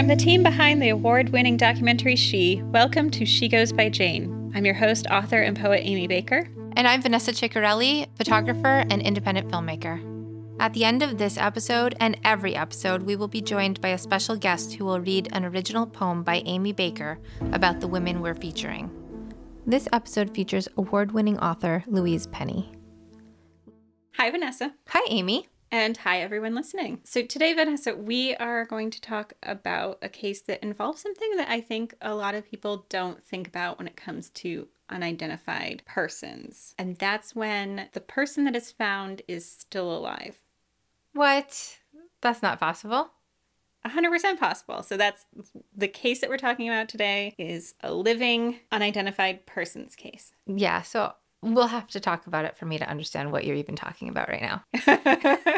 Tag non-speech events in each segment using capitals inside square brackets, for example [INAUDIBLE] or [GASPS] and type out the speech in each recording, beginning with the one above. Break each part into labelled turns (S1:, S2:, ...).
S1: From the team behind the award winning documentary She, welcome to She Goes by Jane. I'm your host, author, and poet Aimee Baker.
S2: And I'm Vanessa Ciccarelli, photographer and independent filmmaker. At the end of this episode and every episode, we will be joined by a special guest who will read an original poem by Aimee Baker about the women we're featuring. This episode features award winning author Louise Penny.
S1: Hi, Vanessa.
S2: Hi, Aimee.
S1: And hi, everyone listening. So, today, Vanessa, we are going to talk about a case that involves something that I think a lot of people don't think about when it comes to unidentified persons. And that's when the person that is found is still alive.
S2: What? That's not possible.
S1: 100% possible. So that's the case that we're talking about today is a living unidentified persons case.
S2: Yeah, so we'll have to talk about it for me to understand what you're even talking about right now. [LAUGHS]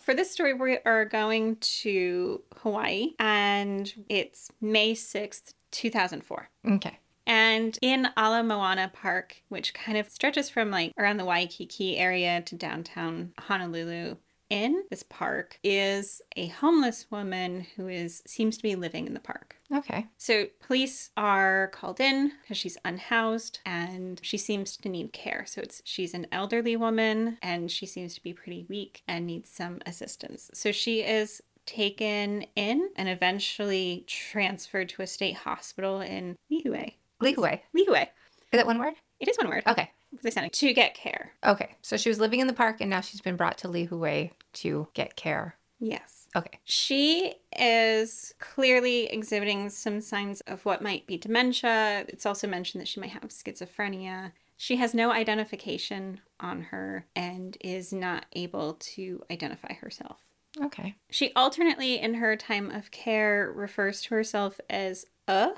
S1: For this story, we are going to Hawaii and it's May 6th, 2004.
S2: Okay.
S1: And in Ala Moana Park, which kind of stretches from like around the Waikiki area to downtown Honolulu, in this park is a homeless woman who is seems to be living in the park.
S2: Okay.
S1: So police are called in because she's unhoused and she seems to need care. So it's she's an elderly woman and she seems to be pretty weak and needs some assistance. So she is taken in and eventually transferred to a state hospital in Lihue.
S2: Lihue.
S1: Lihue.
S2: Is that one word?
S1: It is one word.
S2: Okay.
S1: They sound to get care.
S2: Okay. So she was living in the park and now she's been brought to Lihue to get care.
S1: Yes.
S2: Okay.
S1: She is clearly exhibiting some signs of what might be dementia. It's also mentioned that she might have schizophrenia. She has no identification on her and is not able to identify herself.
S2: Okay.
S1: She alternately, in her time of care, refers to herself as a.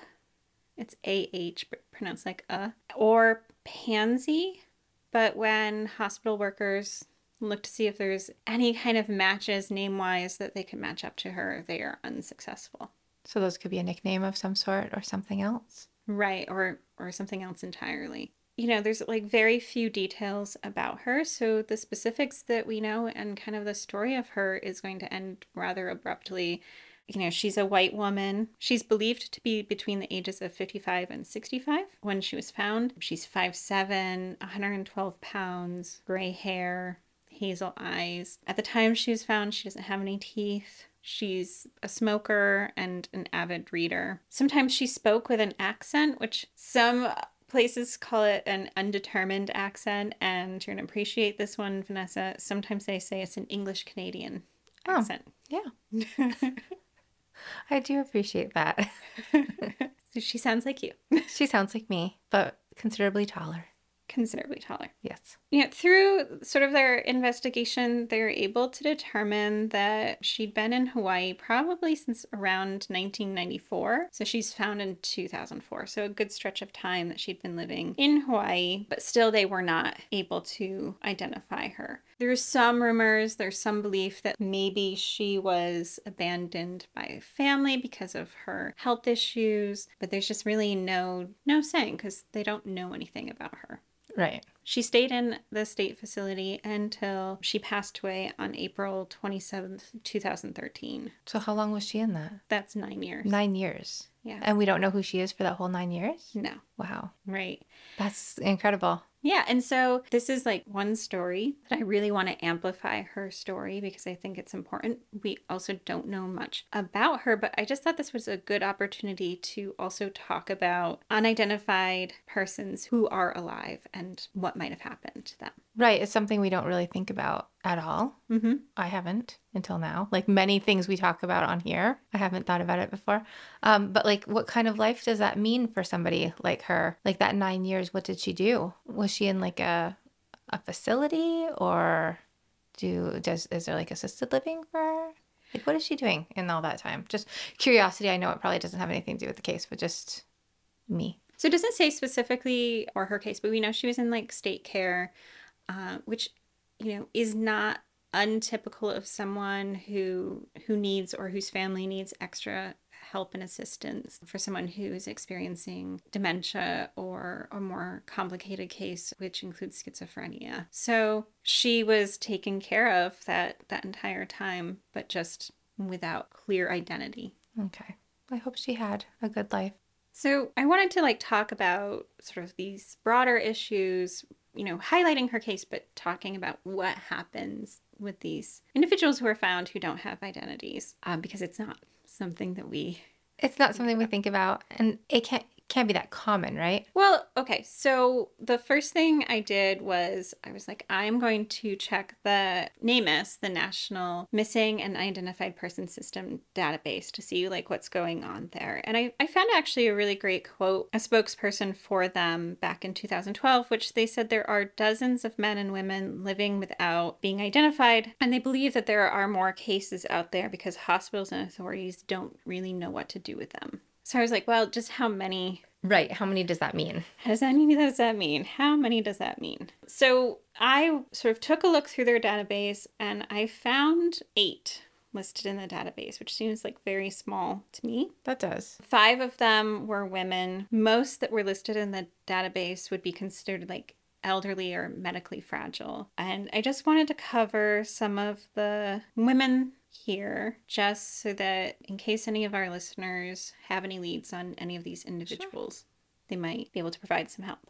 S1: It's A H, but pronounced like a, or pansy. But when hospital workers look to see if there's any kind of matches name wise that they can match up to her, they are unsuccessful.
S2: So those could be a nickname of some sort or something else.
S1: Right, or or something else entirely. You know, there's like very few details about her, so the specifics that we know and kind of the story of her is going to end rather abruptly. You know, she's a white woman. She's believed to be between the ages of 55 and 65 when she was found. She's 5'7, 112 pounds, gray hair, hazel eyes. At the time she was found, she doesn't have any teeth. She's a smoker and an avid reader. Sometimes she spoke with an accent, which some places call it an undetermined accent, and you're going to appreciate this one, Vanessa. Sometimes they say it's an English Canadian accent.
S2: Oh.
S1: accent.
S2: Yeah. [LAUGHS] I do appreciate that. [LAUGHS]
S1: so she sounds like you,
S2: she sounds like me, but considerably taller.
S1: considerably taller.
S2: Yes.
S1: You know, through sort of their investigation, they're able to determine that she'd been in Hawaii probably since around 1994. So she's found in 2004. So a good stretch of time that she'd been living in Hawaii, but still they were not able to identify her. There's some rumors, there's some belief that maybe she was abandoned by family because of her health issues, but there's just really no no saying because they don't know anything about her.
S2: Right.
S1: She stayed in the state facility until she passed away on April 27th, 2013.
S2: So how long was she in that?
S1: That's nine years.
S2: Nine years.
S1: Yeah.
S2: And we don't know who she is for that whole nine years?
S1: No.
S2: Wow.
S1: Right.
S2: That's incredible.
S1: Yeah. And so this is like one story that I really want to amplify her story because I think it's important. We also don't know much about her, but I just thought this was a good opportunity to also talk about unidentified persons who are alive and what might have happened to them.
S2: Right. It's something we don't really think about at all.
S1: Mm-hmm.
S2: I haven't until now. Like many things we talk about on here, I haven't thought about it before. Um, but like, what kind of life does that mean for somebody like her? Like that nine years, what did she do? Was she in like a a facility or do does is there like assisted living for her? Like, what is she doing in all that time? Just curiosity. I know it probably doesn't have anything to do with the case, but just me.
S1: So it doesn't say specifically or her case, but we know she was in like state care, uh, which you know is not untypical of someone who who needs or whose family needs extra help and assistance for someone who is experiencing dementia or a more complicated case which includes schizophrenia. So she was taken care of that that entire time but just without clear identity.
S2: Okay. I hope she had a good life.
S1: So I wanted to like talk about sort of these broader issues, you know, highlighting her case, but talking about what happens with these individuals who are found who don't have identities, um, because it's not something that we.
S2: It's not something we think about, and it can't can't be that common, right?
S1: Well, okay. So the first thing I did was I was like, I'm going to check the NamUs, the National Missing and Identified Person System database to see like what's going on there. And I, I found actually a really great quote, a spokesperson for them back in 2012, which they said there are dozens of men and women living without being identified. And they believe that there are more cases out there because hospitals and authorities don't really know what to do with them. So I was like, well, just how many
S2: Right. How many does that mean?
S1: How does that mean? Does that mean? How many does that mean? So I sort of took a look through their database and I found eight listed in the database, which seems like very small to me.
S2: That does.
S1: Five of them were women. Most that were listed in the database would be considered like elderly or medically fragile. And I just wanted to cover some of the women here just so that in case any of our listeners have any leads on any of these individuals, sure. they might be able to provide some help.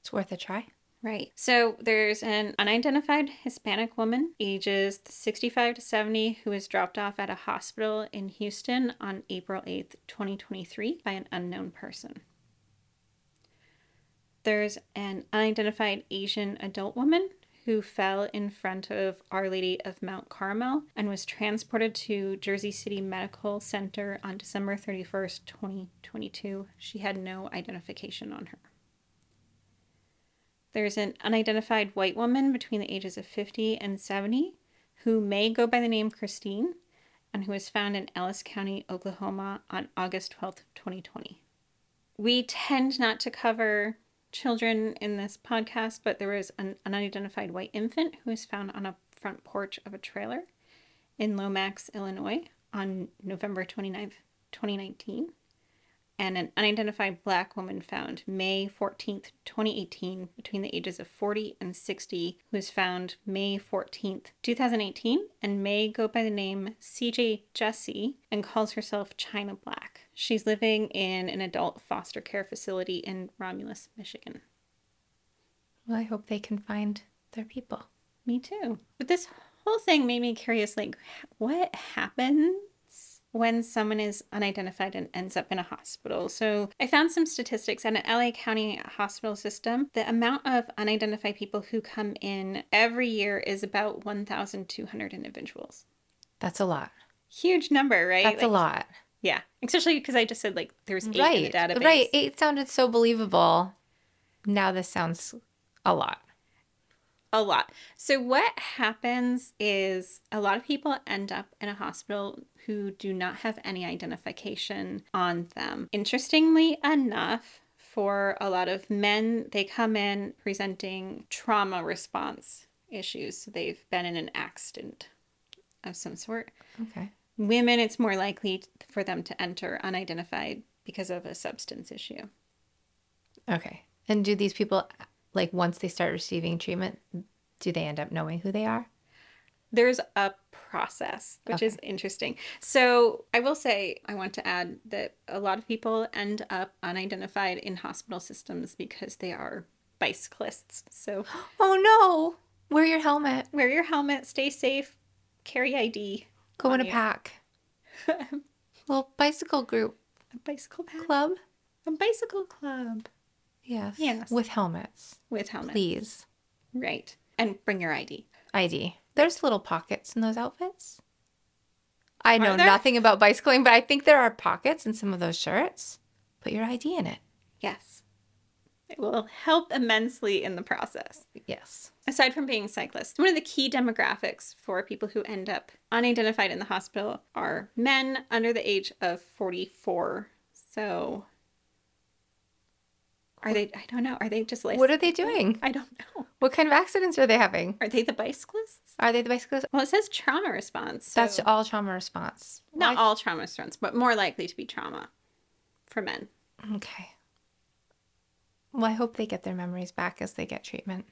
S2: It's worth a try.
S1: Right. So there's an unidentified Hispanic woman, ages 65 to 70, who was dropped off at a hospital in Houston on April 8th, 2023, by an unknown person. There's an unidentified Asian adult woman who fell in front of Our Lady of Mount Carmel and was transported to Jersey City Medical Center on December 31st, 2022. She had no identification on her. There's an unidentified white woman between the ages of 50 and 70 who may go by the name Christine and who was found in Ellis County, Oklahoma on August 12th, 2020. We tend not to cover children in this podcast, but there was an, an unidentified white infant who was found on a front porch of a trailer in Lomax, Illinois on November 29th, 2019. And an unidentified black woman found May 14th, 2018, between the ages of 40 and 60, who was found May 14th, 2018, and may go by the name CJ Jesse and calls herself China Black. She's living in an adult foster care facility in Romulus, Michigan.
S2: Well, I hope they can find their people.
S1: Me too. But this whole thing made me curious like, what happens when someone is unidentified and ends up in a hospital. So I found some statistics at an LA County hospital system. The amount of unidentified people who come in every year is about 1,200 individuals.
S2: That's a lot.
S1: Huge number, right?
S2: That's like, a lot.
S1: Yeah, especially because I just said like there's eight right. in the database.
S2: Right, eight sounded so believable. Now this sounds a lot.
S1: A lot. So what happens is a lot of people end up in a hospital who do not have any identification on them. Interestingly enough, for a lot of men, they come in presenting trauma response issues. So they've been in an accident of some sort.
S2: Okay.
S1: Women, it's more likely for them to enter unidentified because of a substance issue.
S2: Okay. And do these people, like, once they start receiving treatment, do they end up knowing who they are?
S1: There's a process, which okay. is interesting. So, I will say, I want to add that a lot of people end up unidentified in hospital systems because they are bicyclists. So, [GASPS]
S2: oh no, wear your helmet.
S1: Wear your helmet, stay safe, carry ID.
S2: Go in a pack. [LAUGHS] Little bicycle group.
S1: A bicycle pack.
S2: Club.
S1: A bicycle club.
S2: Yes. Yes. With helmets.
S1: With helmets.
S2: Please.
S1: Right. And bring your ID.
S2: ID. There's little pockets in those outfits. I know nothing about bicycling, but I think there are pockets in some of those shirts. Put your ID in it.
S1: Yes. It will help immensely in the process.
S2: Yes.
S1: Aside from being cyclists, one of the key demographics for people who end up unidentified in the hospital are men under the age of 44. So are they I don't know. Are they just like
S2: What are they doing?
S1: I don't know.
S2: What kind of accidents are they having?
S1: Are they the bicyclists?
S2: Are they the bicyclists?
S1: Well, it says trauma response.
S2: So That's all trauma response.
S1: Not Why? all trauma response, but more likely to be trauma for men.
S2: Okay. Well, I hope they get their memories back as they get treatment.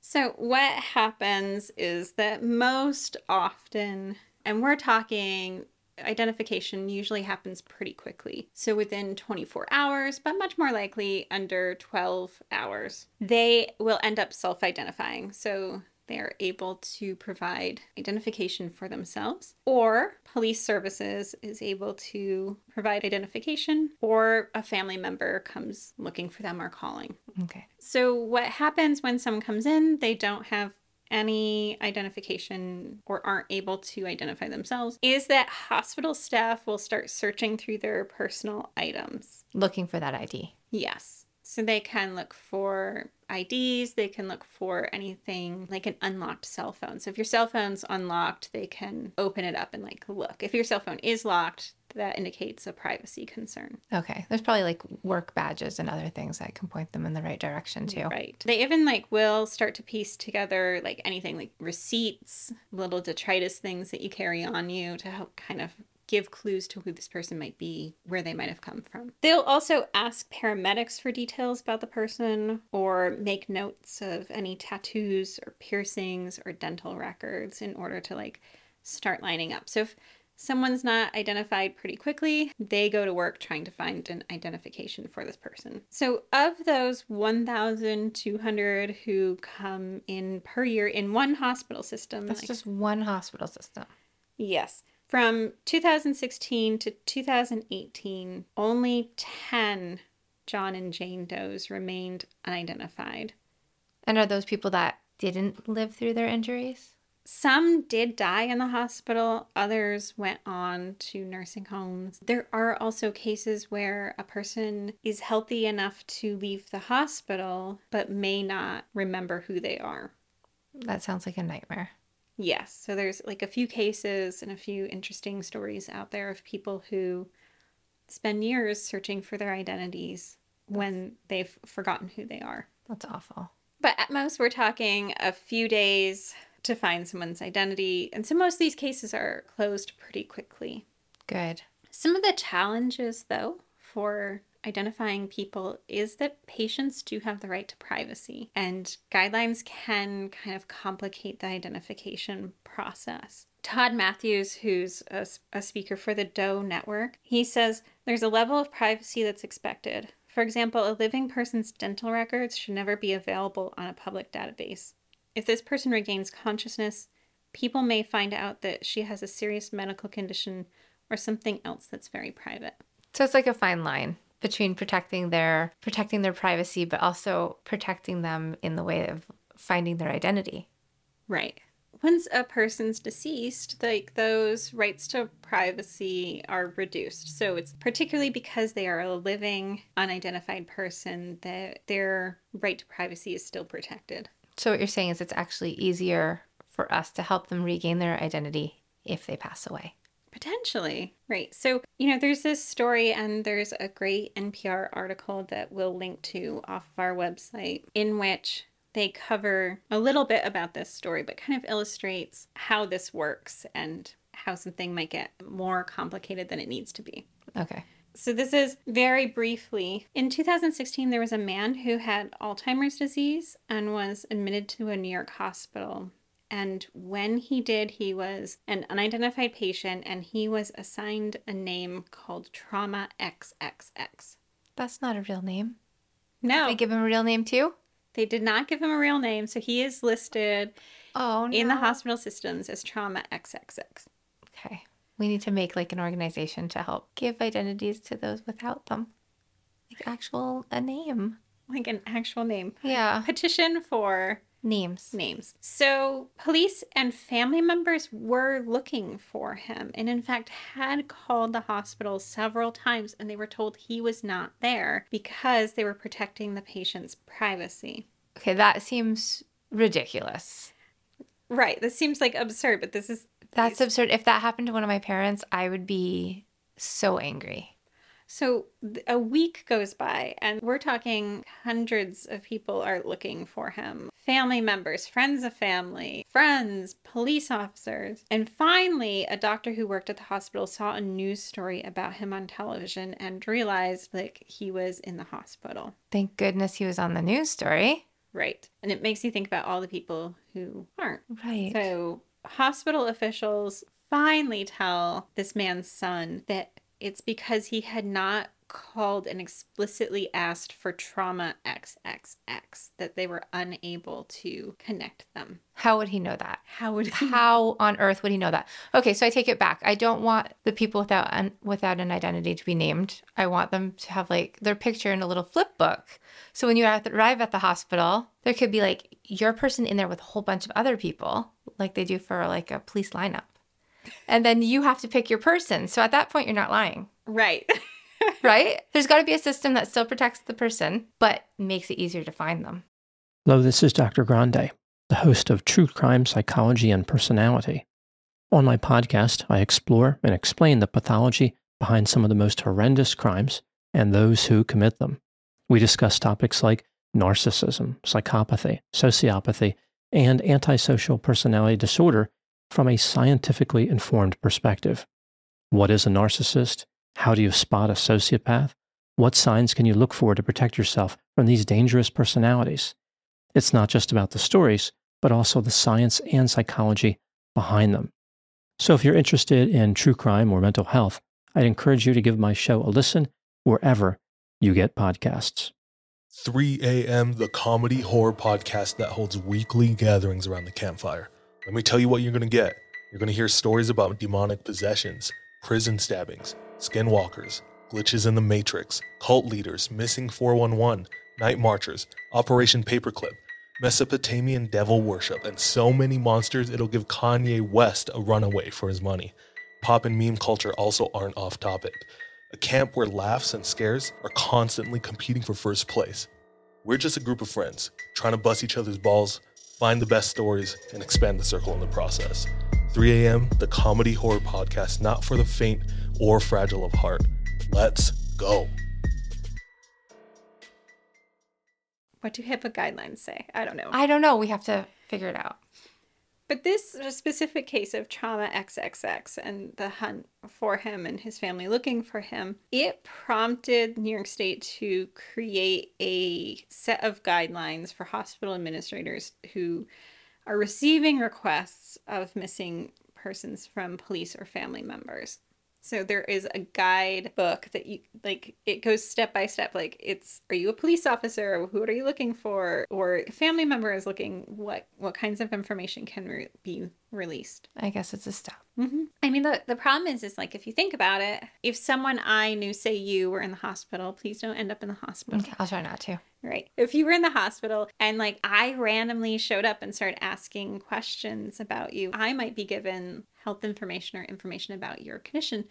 S1: So, what happens is that most often, and we're talking identification usually happens pretty quickly. So within 24 hours, but much more likely under 12 hours, they will end up self identifying. So they're able to provide identification for themselves, or police services is able to provide identification, or a family member comes looking for them or calling.
S2: Okay.
S1: So, what happens when someone comes in, they don't have any identification or aren't able to identify themselves is that hospital staff will start searching through their personal items.
S2: Looking for that ID.
S1: Yes. So they can look for IDs, they can look for anything like an unlocked cell phone. So if your cell phone's unlocked, they can open it up and like look. If your cell phone is locked, that indicates a privacy concern.
S2: Okay. There's probably like work badges and other things that can point them in the right direction too.
S1: Right. They even like will start to piece together like anything like receipts, little detritus things that you carry on you to help kind of give clues to who this person might be, where they might have come from. They'll also ask paramedics for details about the person or make notes of any tattoos or piercings or dental records in order to like start lining up. So if someone's not identified pretty quickly, they go to work trying to find an identification for this person. So, of those 1,200 who come in per year in one hospital system,
S2: That's
S1: like-
S2: just one hospital system.
S1: yes, from 2016 to 2018, only 10 John and Jane Does remained unidentified.
S2: And are those people that didn't live through their injuries?
S1: Some did die in the hospital, others went on to nursing homes. There are also cases where a person is healthy enough to leave the hospital but may not remember who they are.
S2: That sounds like a nightmare.
S1: Yes, so there's like a few cases and a few interesting stories out there of people who spend years searching for their identities when they've forgotten who they are.
S2: That's awful.
S1: But at most, we're talking a few days to find someone's identity. And so most of these cases are closed pretty quickly.
S2: Good.
S1: Some of the challenges, though, for identifying people is that patients do have the right to privacy, and guidelines can kind of complicate the identification process. Todd Matthews, who's a, a speaker for the Doe Network, he says there's a level of privacy that's expected. For example, a living person's dental records should never be available on a public database. If this person regains consciousness, people may find out that she has a serious medical condition or something else that's very private.
S2: So it's like a fine line between protecting their protecting their privacy but also protecting them in the way of finding their identity.
S1: Right. Once a person's deceased, like those rights to privacy are reduced. So it's particularly because they are a living, unidentified person that their right to privacy is still protected.
S2: So what you're saying is it's actually easier for us to help them regain their identity if they pass away.
S1: Potentially. Right. So, you know, there's this story, and there's a great NPR article that we'll link to off of our website in which they cover a little bit about this story, but kind of illustrates how this works and how something might get more complicated than it needs to be.
S2: Okay.
S1: So, this is very briefly. In 2016, there was a man who had Alzheimer's disease and was admitted to a New York hospital. And when he did, he was an unidentified patient and he was assigned a name called Trauma XXX.
S2: That's not a real name.
S1: No,
S2: They give him a real name too?
S1: they did not give him a real name. So, he is listed
S2: Oh no.
S1: in the hospital systems as Trauma XXX.
S2: Okay. We need to make like an organization to help give identities to those without them. Like actual a name.
S1: Like an actual name.
S2: Yeah.
S1: Petition for
S2: Names.
S1: names. So, police and family members were looking for him and, in fact, had called the hospital several times and they were told he was not there because they were protecting the patient's privacy.
S2: Okay, that seems ridiculous.
S1: Right. This seems like absurd, but this is.
S2: That's absurd. If that happened to one of my parents, I would be so angry.
S1: So, a week goes by and we're talking hundreds of people are looking for him family members, friends of family, friends, police officers. And finally, a doctor who worked at the hospital saw a news story about him on television and realized like he was in the hospital.
S2: Thank goodness he was on the news story.
S1: Right. And it makes you think about all the people who aren't.
S2: Right.
S1: So, hospital officials finally tell this man's son that it's because he had not called and explicitly asked for trauma XXX that they were unable to connect them.
S2: How would he know that?
S1: How would he?
S2: How on earth would he know that? Okay, so I take it back. I don't want the people without an, without an identity to be named. I want them to have like their picture in a little flip book. So when you arrive at the hospital, there could be like your person in there with a whole bunch of other people, like they do for like a police lineup. And then you have to pick your person. So at that point, you're not lying.
S1: Right. [LAUGHS]
S2: right? There's got to be a system that still protects the person, but makes it easier to find them.
S3: Hello, this is Dr. Grande, the host of True Crime Psychology and Personality. On my podcast, I explore and explain the pathology behind some of the most horrendous crimes and those who commit them. We discuss topics like narcissism, psychopathy, sociopathy, and antisocial personality disorder from a scientifically informed perspective. What is a narcissist? How do you spot a sociopath? What signs can you look for to protect yourself from these dangerous personalities? It's not just about the stories, but also the science and psychology behind them. So if you're interested in true crime or mental health, I'd encourage you to give my show a listen wherever you get podcasts.
S4: 3 a.m., the comedy horror podcast that holds weekly gatherings around the campfire. Let me tell you what you're going to get. You're going to hear stories about demonic possessions, prison stabbings, skinwalkers, glitches in the Matrix, cult leaders, missing 411, night marchers, Operation Paperclip, Mesopotamian devil worship, and so many monsters it'll give Kanye West a runaway for his money. Pop and meme culture also aren't off topic. A camp where laughs and scares are constantly competing for first place. We're just a group of friends trying to bust each other's balls, find the best stories, and expand the circle in the process. 3 a.m., the comedy horror podcast not for the faint or fragile of heart. Let's go.
S1: What do HIPAA guidelines say? I don't know.
S2: I don't know. We have to figure it out.
S1: But this specific case of trauma XXX and the hunt for him and his family looking for him, it prompted New York State to create a set of guidelines for hospital administrators who are receiving requests of missing persons from police or family members. So there is a guide book that you like it goes step by step like it's are you a police officer who are you looking for or a family member is looking what what kinds of information can re- be released.
S2: I guess it's a step.
S1: Mm-hmm. I mean the the problem is is like if you think about it, if someone I knew say you were in the hospital, please don't end up in the hospital.
S2: Okay, I'll try not to.
S1: Right. If you were in the hospital and like I randomly showed up and started asking questions about you, I might be given health information or information about your condition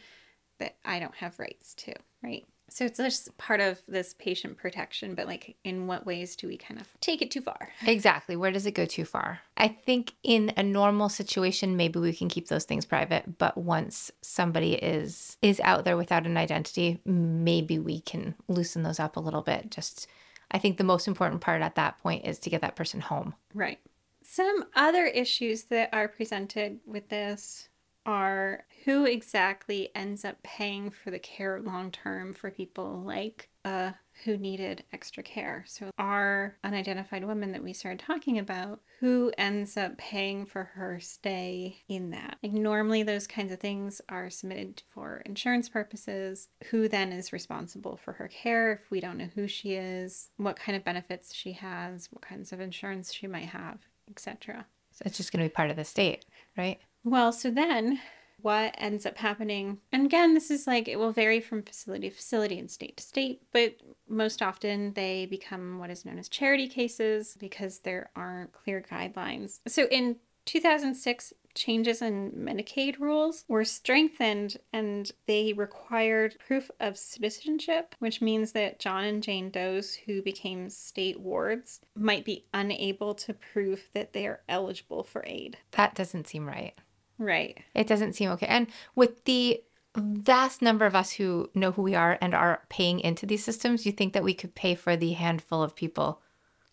S1: that I don't have rights to, right? So it's just part of this patient protection, but like in what ways do we kind of take it too far?
S2: Exactly. Where does it go too far? I think in a normal situation maybe we can keep those things private, but once somebody is is out there without an identity, maybe we can loosen those up a little bit. Just I think the most important part at that point is to get that person home.
S1: Right. Some other issues that are presented with this are who exactly ends up paying for the care long term for people like uh, who needed extra care. So, our unidentified woman that we started talking about, who ends up paying for her stay in that? Like, normally, those kinds of things are submitted for insurance purposes. Who then is responsible for her care if we don't know who she is, what kind of benefits she has, what kinds of insurance she might have, etc.
S2: So it's just going to be part of the state, right?
S1: Well, so then what ends up happening, and again, this is like it will vary from facility to facility and state to state, but most often they become what is known as charity cases because there aren't clear guidelines. So in 2006, changes in Medicaid rules were strengthened and they required proof of citizenship, which means that John and Jane Does, who became state wards, might be unable to prove that they are eligible for aid.
S2: That doesn't seem right.
S1: Right.
S2: It doesn't seem okay. And with the vast number of us who know who we are and are paying into these systems, you think that we could pay for the handful of people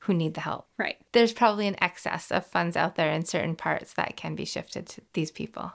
S2: who need the help.
S1: Right.
S2: There's probably an excess of funds out there in certain parts that can be shifted to these people.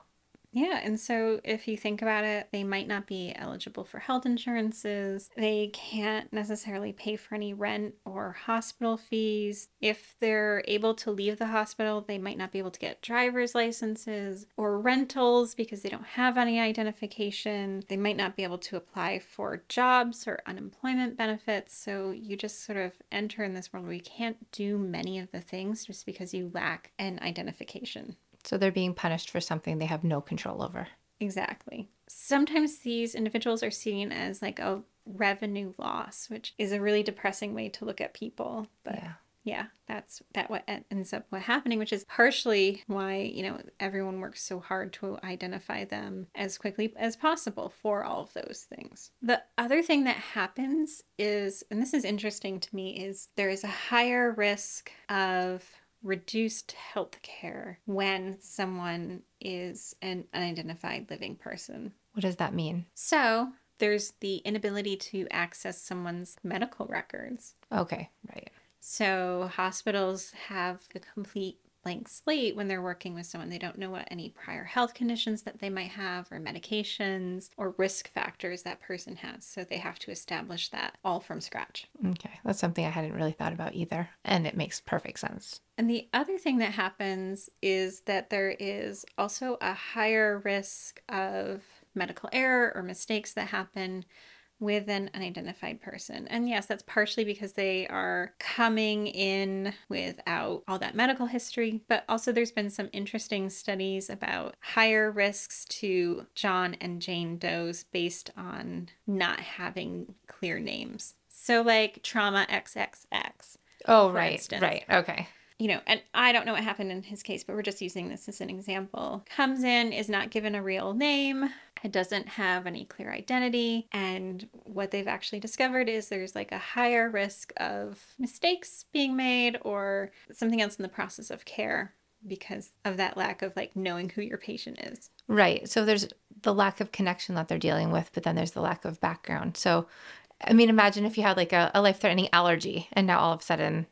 S1: Yeah, and so if you think about it, they might not be eligible for health insurances. They can't necessarily pay for any rent or hospital fees. If they're able to leave the hospital, they might not be able to get driver's licenses or rentals because they don't have any identification. They might not be able to apply for jobs or unemployment benefits. So you just sort of enter in this world where you can't do many of the things just because you lack an identification.
S2: So they're being punished for something they have no control over.
S1: Exactly. Sometimes these individuals are seen as like a revenue loss, which is a really depressing way to look at people. But
S2: Yeah.
S1: yeah, that's that what ends up what happening, which is partially why you know everyone works so hard to identify them as quickly as possible for all of those things. The other thing that happens is, and this is interesting to me, is there is a higher risk of reduced health care when someone is an unidentified living person.
S2: What does that mean?
S1: So there's the inability to access someone's medical records.
S2: Okay, right.
S1: So hospitals have a complete blank slate when they're working with someone. They don't know what any prior health conditions that they might have, or medications, or risk factors that person has. So they have to establish that all from scratch.
S2: Okay. That's something I hadn't really thought about either. And it makes perfect sense.
S1: And the other thing that happens is that there is also a higher risk of medical error or mistakes that happen with an unidentified person. And yes, that's partially because they are coming in without all that medical history, but also there's been some interesting studies about higher risks to John and Jane Doe's based on not having clear names. So, like trauma XXX
S2: Oh,
S1: For
S2: right.
S1: instance.
S2: Right. Okay.
S1: You know, and I don't know what happened in his case, but we're just using this as an example. Comes in, is not given a real name, it doesn't have any clear identity. And what they've actually discovered is there's like a higher risk of mistakes being made or something else in the process of care because of that lack of like knowing who your patient is.
S2: Right. So there's the lack of connection that they're dealing with, but then there's the lack of background. So, I mean, imagine if you had like a, a life threatening allergy and now all of a sudden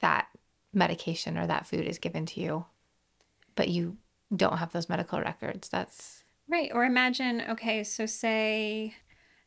S2: that medication or that food is given to you, but you don't have those medical records. That's
S1: Right. Or imagine, okay, so say,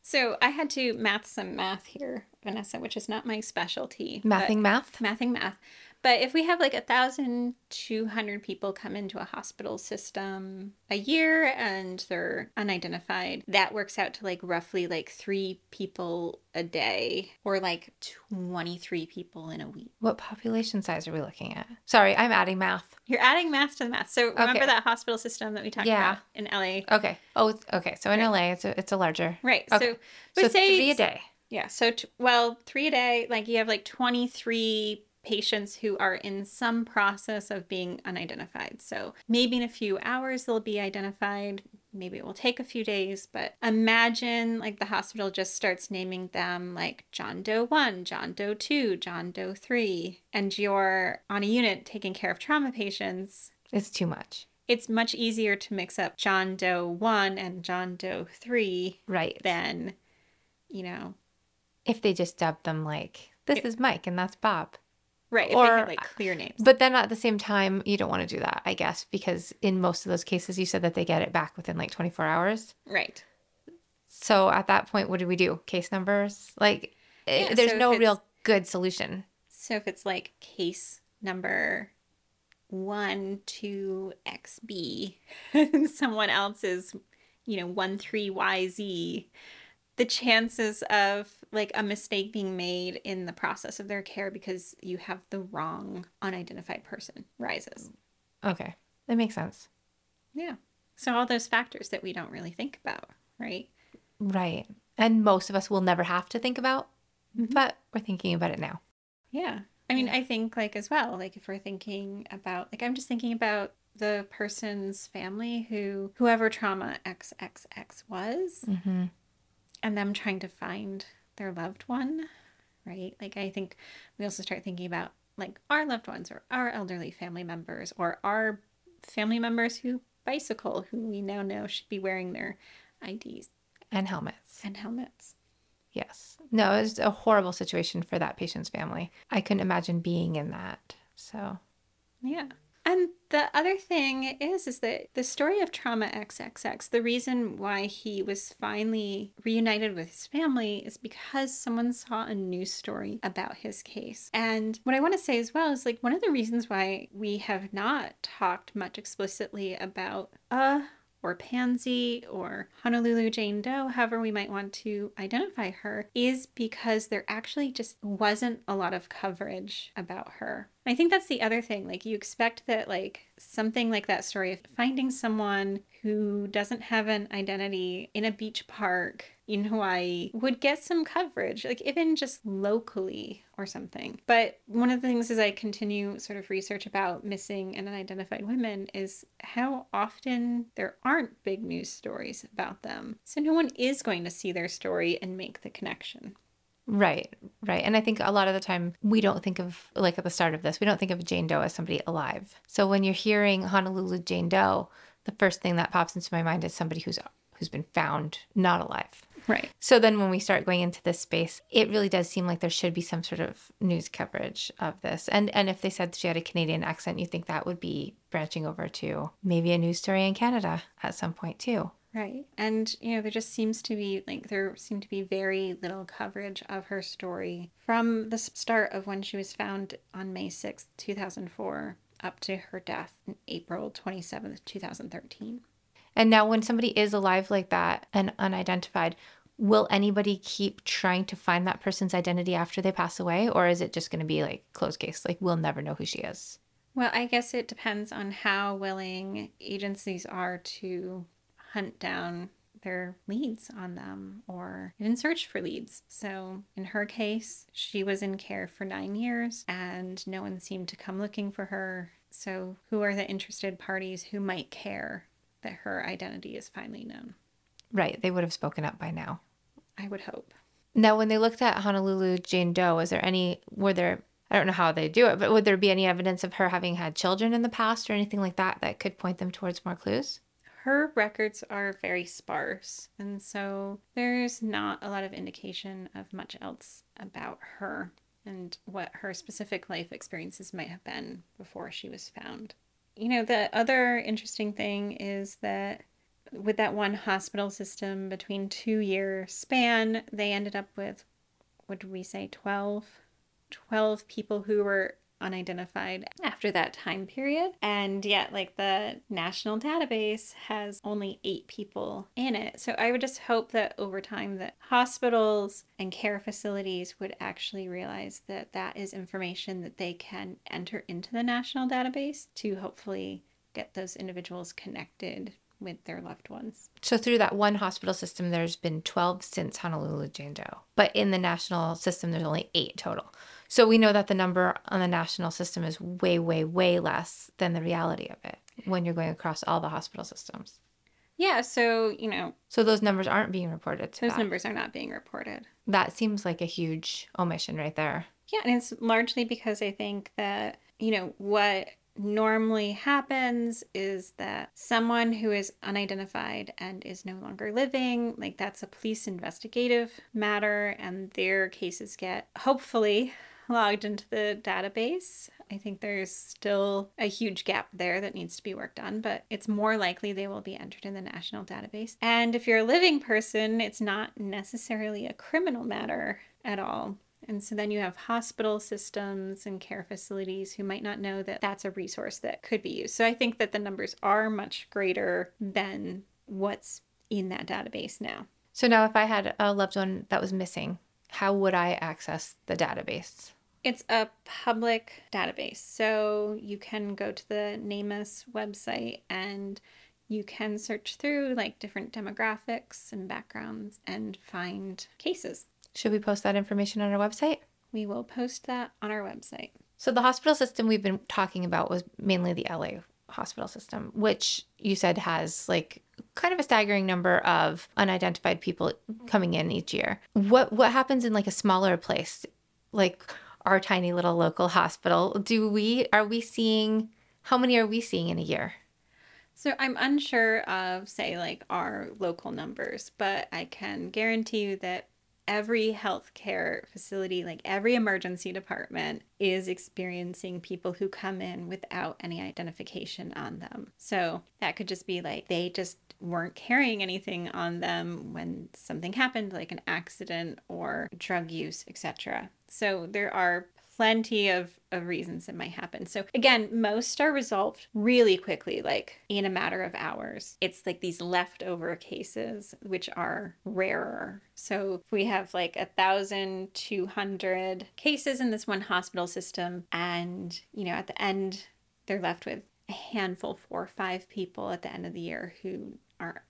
S1: so I had to math some math here, Vanessa, which is not my specialty.
S2: mathing math.
S1: mathing math. But if we have like a thousand two hundred people come into a hospital system a year and they're unidentified, that works out to like roughly like three people a day or like twenty three people in a week.
S2: What population size are we looking at? Sorry, I'm adding math.
S1: You're adding math to the math. So remember
S2: Okay.
S1: that hospital system that we talked
S2: Yeah.
S1: about in LA?
S2: Okay. Oh, okay. So in
S1: Right.
S2: LA, it's a, it's a larger.
S1: Right.
S2: Okay.
S1: So
S2: So
S1: say
S2: three a day.
S1: Yeah. So, t- well, three a day, like you have like 23 patients who are in some process of being unidentified. So, maybe in a few hours they'll be identified. Maybe it will take a few days, but imagine like the hospital just starts naming them like John Doe 1, John Doe 2, John Doe 3, and you're on a unit taking care of trauma patients.
S2: It's too much.
S1: It's much easier to mix up John Doe 1 and John Doe 3
S2: Right.
S1: than, you know,
S2: If they just dub them like, this is Mike and that's Bob.
S1: Right. If
S2: Or-
S1: like clear names.
S2: But then at the same time, you don't want to do that, I guess, because in most of those cases, you said that they get it back within like 24 hours.
S1: right.
S2: So at that point, what do we do? Case numbers? Like, eh,
S1: Yeah,
S2: there's
S1: so
S2: no real good solution.
S1: So if it's like case number one two XB [LAUGHS] and someone else is, you know, one three YZ, the chances of like a mistake being made in the process of their care because you have the wrong unidentified person rises.
S2: Okay. That makes sense.
S1: Yeah. So all those factors that we don't really think about, right?
S2: Right. And most of us will never have to think about,
S1: Mhm.
S2: but we're thinking about it now.
S1: Yeah. I mean, I think like as well, like if we're thinking about like I'm just thinking about the person's family who whoever trauma XXX was
S2: Mm-hmm.
S1: And them trying to find their loved one, right? Like I think we also start thinking about like our loved ones or our elderly family members or our family members who bicycle who we now know should be wearing their IDs
S2: And helmets.
S1: and helmets.
S2: Yes. No, it was a horrible situation for that patient's family. I couldn't imagine being in that. So,
S1: Yeah. And the other thing is, is that the story of Trauma XXX, the reason why he was finally reunited with his family is because someone saw a news story about his case. And what I want to say as well is like one of the reasons why we have not talked much explicitly about uh or Pansy or Honolulu Jane Doe, however we might want to identify her, is because there actually just wasn't a lot of coverage about her. I think that's the other thing. Like, you expect that, like, something like that story of finding someone who doesn't have an identity in a beach park in Hawaii would get some coverage, like even just locally or something. But one of the things as I continue sort of research about missing and unidentified women is how often there aren't big news stories about them. So no one is going to see their story and make the connection.
S2: Right, right. And I think a lot of the time we don't think of, like at the start of this, we don't think of Jane Doe as somebody alive. So when you're hearing Honolulu Jane Doe, the first thing that pops into my mind is somebody who's who's been found not alive.
S1: Right.
S2: So then when we start going into this space, it really does seem like there should be some sort of news coverage of this. And and if they said she had a Canadian accent, you think that would be branching over to maybe a news story in Canada at some point too.
S1: Right. And, you know, there just seems to be, like, there seemed to be very little coverage of her story from the start of when she was found on May 6th, 2004, up to her death in April 27th, 2013.
S2: And now, when somebody is alive like that and unidentified, will anybody keep trying to find that person's identity after they pass away? Or is it just going to be like closed case? Like, we'll never know who she is?
S1: Well, I guess it depends on how willing agencies are to hunt down their leads on them or even search for leads. So, in her case, she was in care for nine years and no one seemed to come looking for her. So, who are the interested parties who might care that her identity is finally known?
S2: Right. They would have spoken up by now.
S1: I would hope.
S2: Now, when they looked at Honolulu Jane Doe, was there any, were there, I don't know how they do it, but would there be any evidence of her having had children in the past or anything like that that could point them towards more clues?
S1: Her records are very sparse, and so there's not a lot of indication of much else about her and what her specific life experiences might have been before she was found. You know, the other interesting thing is that with that one hospital system between two year span, they ended up with, what did we say, 12? 12 people who were unidentified after that time period. And yet, like the national database has only eight people in it. So I would just hope that over time that hospitals and care facilities would actually realize that that is information that they can enter into the national database to hopefully get those individuals connected with their loved ones.
S2: So through that one hospital system, there's been 12 since Honolulu Jane Doe. But in the national system, there's only eight total. So we know that the number on the national system is way, way, way less than the reality of it when you're going across all the hospital systems.
S1: Yeah, so, you know.
S2: So those numbers aren't being reported.
S1: those
S2: that.
S1: numbers are not being reported.
S2: That seems like a huge omission right there.
S1: Yeah, and it's largely because I think that, you know, what normally happens is that someone who is unidentified and is no longer living, like that's a police investigative matter, and their cases get hopefully logged into the database. I think there's still a huge gap there that needs to be worked on, but it's more likely they will be entered in the national database. And if you're a living person, it's not necessarily a criminal matter at all. And so then you have hospital systems and care facilities who might not know that that's a resource that could be used. So I think that the numbers are much greater than what's in that database now.
S2: So now, if I had a loved one that was missing, how would I access the database?
S1: It's a public database. So you can go to the NamUs website and you can search through like different demographics and backgrounds and find cases.
S2: Should we post that information on our website?
S1: We will post that on our website.
S2: So the hospital system we've been talking about was mainly the LA hospital system, which you said has like kind of a staggering number of unidentified people coming in each year. What what happens in like a smaller place? Like our tiny little local hospital, do we are we seeing how many are we seeing in a year?
S1: So I'm unsure of say like our local numbers, but I can guarantee you that every healthcare facility, like every emergency department, is experiencing people who come in without any identification on them. So that could just be like they just weren't carrying anything on them when something happened, like an accident or drug use, etc. So there are plenty of, of reasons that might happen. So again, most are resolved really quickly, like in a matter of hours. It's like these leftover cases, which are rarer. So if we have like a thousand two hundred cases in this one hospital system, and you know, at the end they're left with a handful, four or five people at the end of the year who are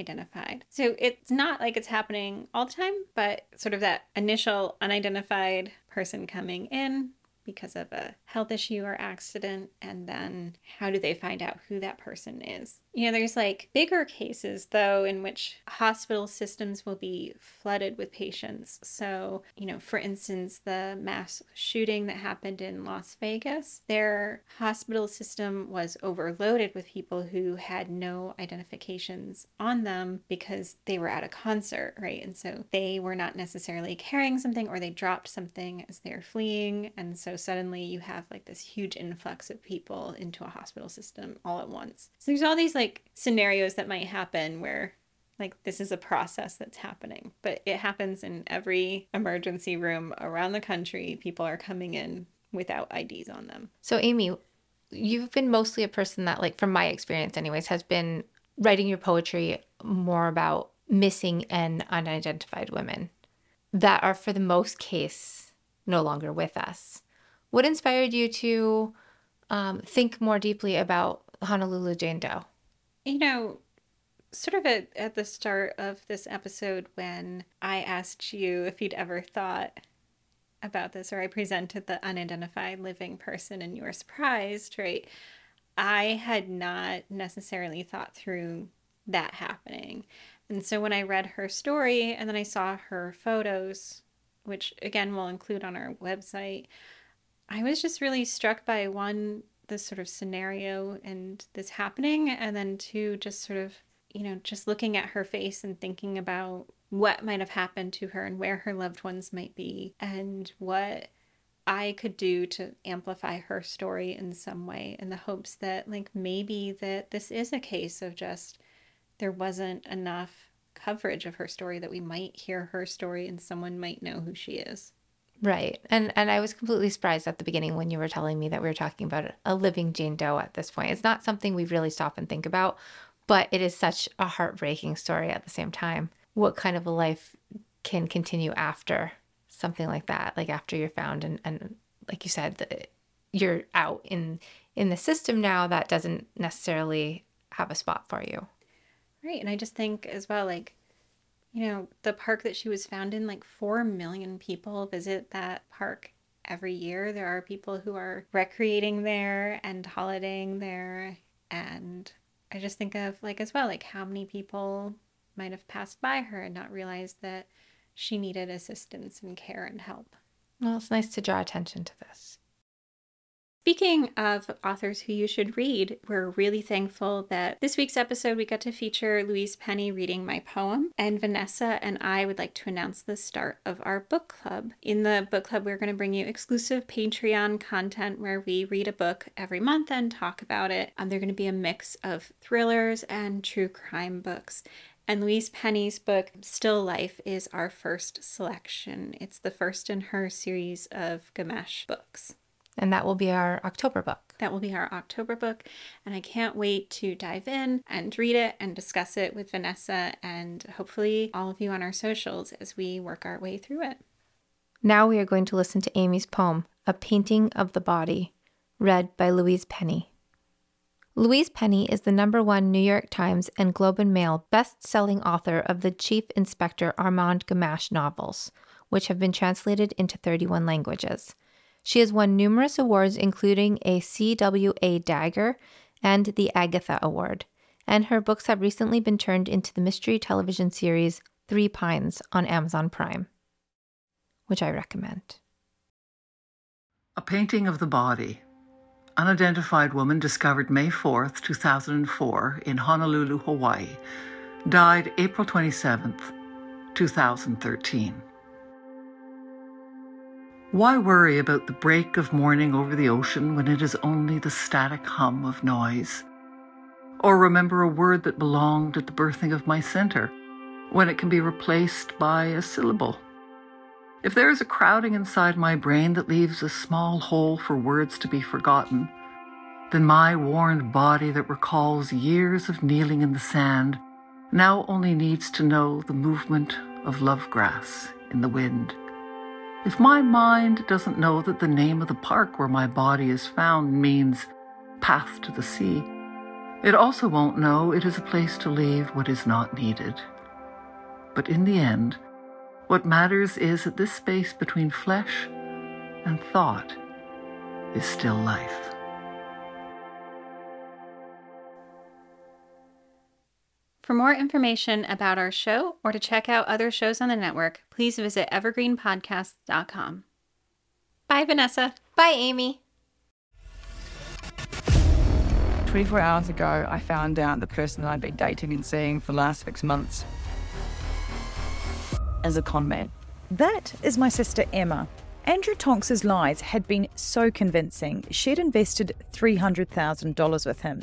S1: identified. So it's not like it's happening all the time, but sort of that initial unidentified person coming in because of a health issue or accident and then how do they find out who that person is you know there's like bigger cases though in which hospital systems will be flooded with patients. So you know for instance the mass shooting that happened in las vegas their hospital system was overloaded with people who had no identifications on them because they were at a concert right? And so they were not necessarily carrying something or they dropped something as they're fleeing. And so suddenly you have like this huge influx of people into a hospital system all at once. So there's all these like like scenarios that might happen where like this is a process that's happening but it happens in every emergency room around the country. People are coming in without IDs on them.
S2: So Aimee you've been mostly a person that like from my experience anyways has been writing your poetry more about missing and unidentified women that are for the most case no longer with us. What inspired you to um, think more deeply about honolulu jane doe
S1: you know, sort of at, at the start of this episode, when I asked you if you'd ever thought about this, or I presented the unidentified living person and you were surprised, right? I had not necessarily thought through that happening. And so when I read her story and then I saw her photos, which again we'll include on our website, I was just really struck by one this sort of scenario and this happening and then two just sort of you know just looking at her face and thinking about what might have happened to her and where her loved ones might be and what I could do to amplify her story in some way in the hopes that like maybe that this is a case of just there wasn't enough coverage of her story that we might hear her story and someone might know who she is.
S2: Right. And and I was completely surprised at the beginning when you were telling me that we were talking about a living Jane Doe at this point. It's not something we really stop and think about, but it is such a heartbreaking story at the same time. What kind of a life can continue after something like that? Like after you're found and and like you said, you're out in in the system now that doesn't necessarily have a spot for you.
S1: Right. And I just think as well like you know, the park that she was found in, like 4 million people visit that park every year. There are people who are recreating there and holidaying there. And I just think of, like, as well, like how many people might have passed by her and not realized that she needed assistance and care and help.
S2: Well, it's nice to draw attention to this.
S1: Speaking of authors who you should read, we're really thankful that this week's episode we got to feature Louise Penny reading my poem, and Vanessa and I would like to announce the start of our book club. In the book club, we're going to bring you exclusive Patreon content where we read a book every month and talk about it. Um, they're going to be a mix of thrillers and true crime books. And Louise Penny's book, Still Life, is our first selection. It's the first in her series of Gamache books.
S2: And that will be our October book.
S1: That will be our October book. And I can't wait to dive in and read it and discuss it with Vanessa and hopefully all of you on our socials as we work our way through it.
S2: Now we are going to listen to Aimee's poem, A Painting of the Body, read by Louise Penny. Louise Penny is the number one New York Times and Globe and Mail best selling author of the Chief Inspector Armand Gamache novels, which have been translated into 31 languages. She has won numerous awards, including a CWA Dagger and the Agatha Award, and her books have recently been turned into the mystery television series Three Pines on Amazon Prime, which I recommend.
S5: A painting of the body. Unidentified woman discovered May 4th, 2004, in Honolulu, Hawaii. Died April 27th, 2013. Why worry about the break of morning over the ocean when it is only the static hum of noise? Or remember a word that belonged at the birthing of my center when it can be replaced by a syllable? If there is a crowding inside my brain that leaves a small hole for words to be forgotten, then my worn body that recalls years of kneeling in the sand now only needs to know the movement of love grass in the wind. If my mind doesn't know that the name of the park where my body is found means path to the sea, it also won't know it is a place to leave what is not needed. But in the end, what matters is that this space between flesh and thought is still life.
S1: For more information about our show or to check out other shows on the network, please visit evergreenpodcast.com. Bye, Vanessa.
S2: Bye, Aimee.
S6: 24 hours ago, I found out the person that I'd been dating and seeing for the last six months as a con man.
S7: That is my sister Emma. Andrew Tonks's lies had been so convincing, she'd invested $300,000 with him.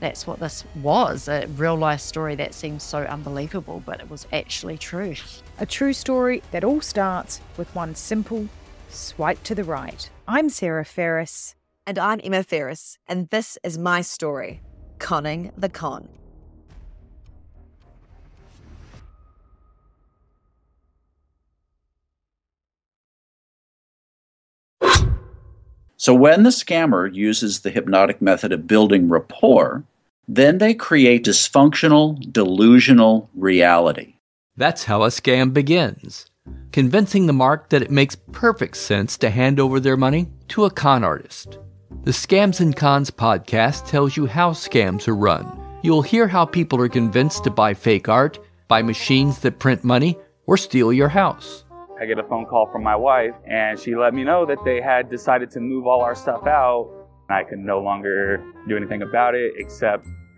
S8: That's what this was a real life story that seems so unbelievable, but it was actually true.
S7: a true story that all starts with one simple swipe to the right. I'm Sarah Ferris.
S9: And I'm Emma Ferris, and this is my story Conning the Con.
S10: So when the scammer uses the hypnotic method of building rapport, then they create dysfunctional, delusional reality.
S11: That's how a scam begins. Convincing the mark that it makes perfect sense to hand over their money to a con artist. The Scams and Cons podcast tells you how scams are run. You'll hear how people are convinced to buy fake art, buy machines that print money, or steal your house.
S12: I get a phone call from my wife, and she let me know that they had decided to move all our stuff out. I could no longer do anything about it except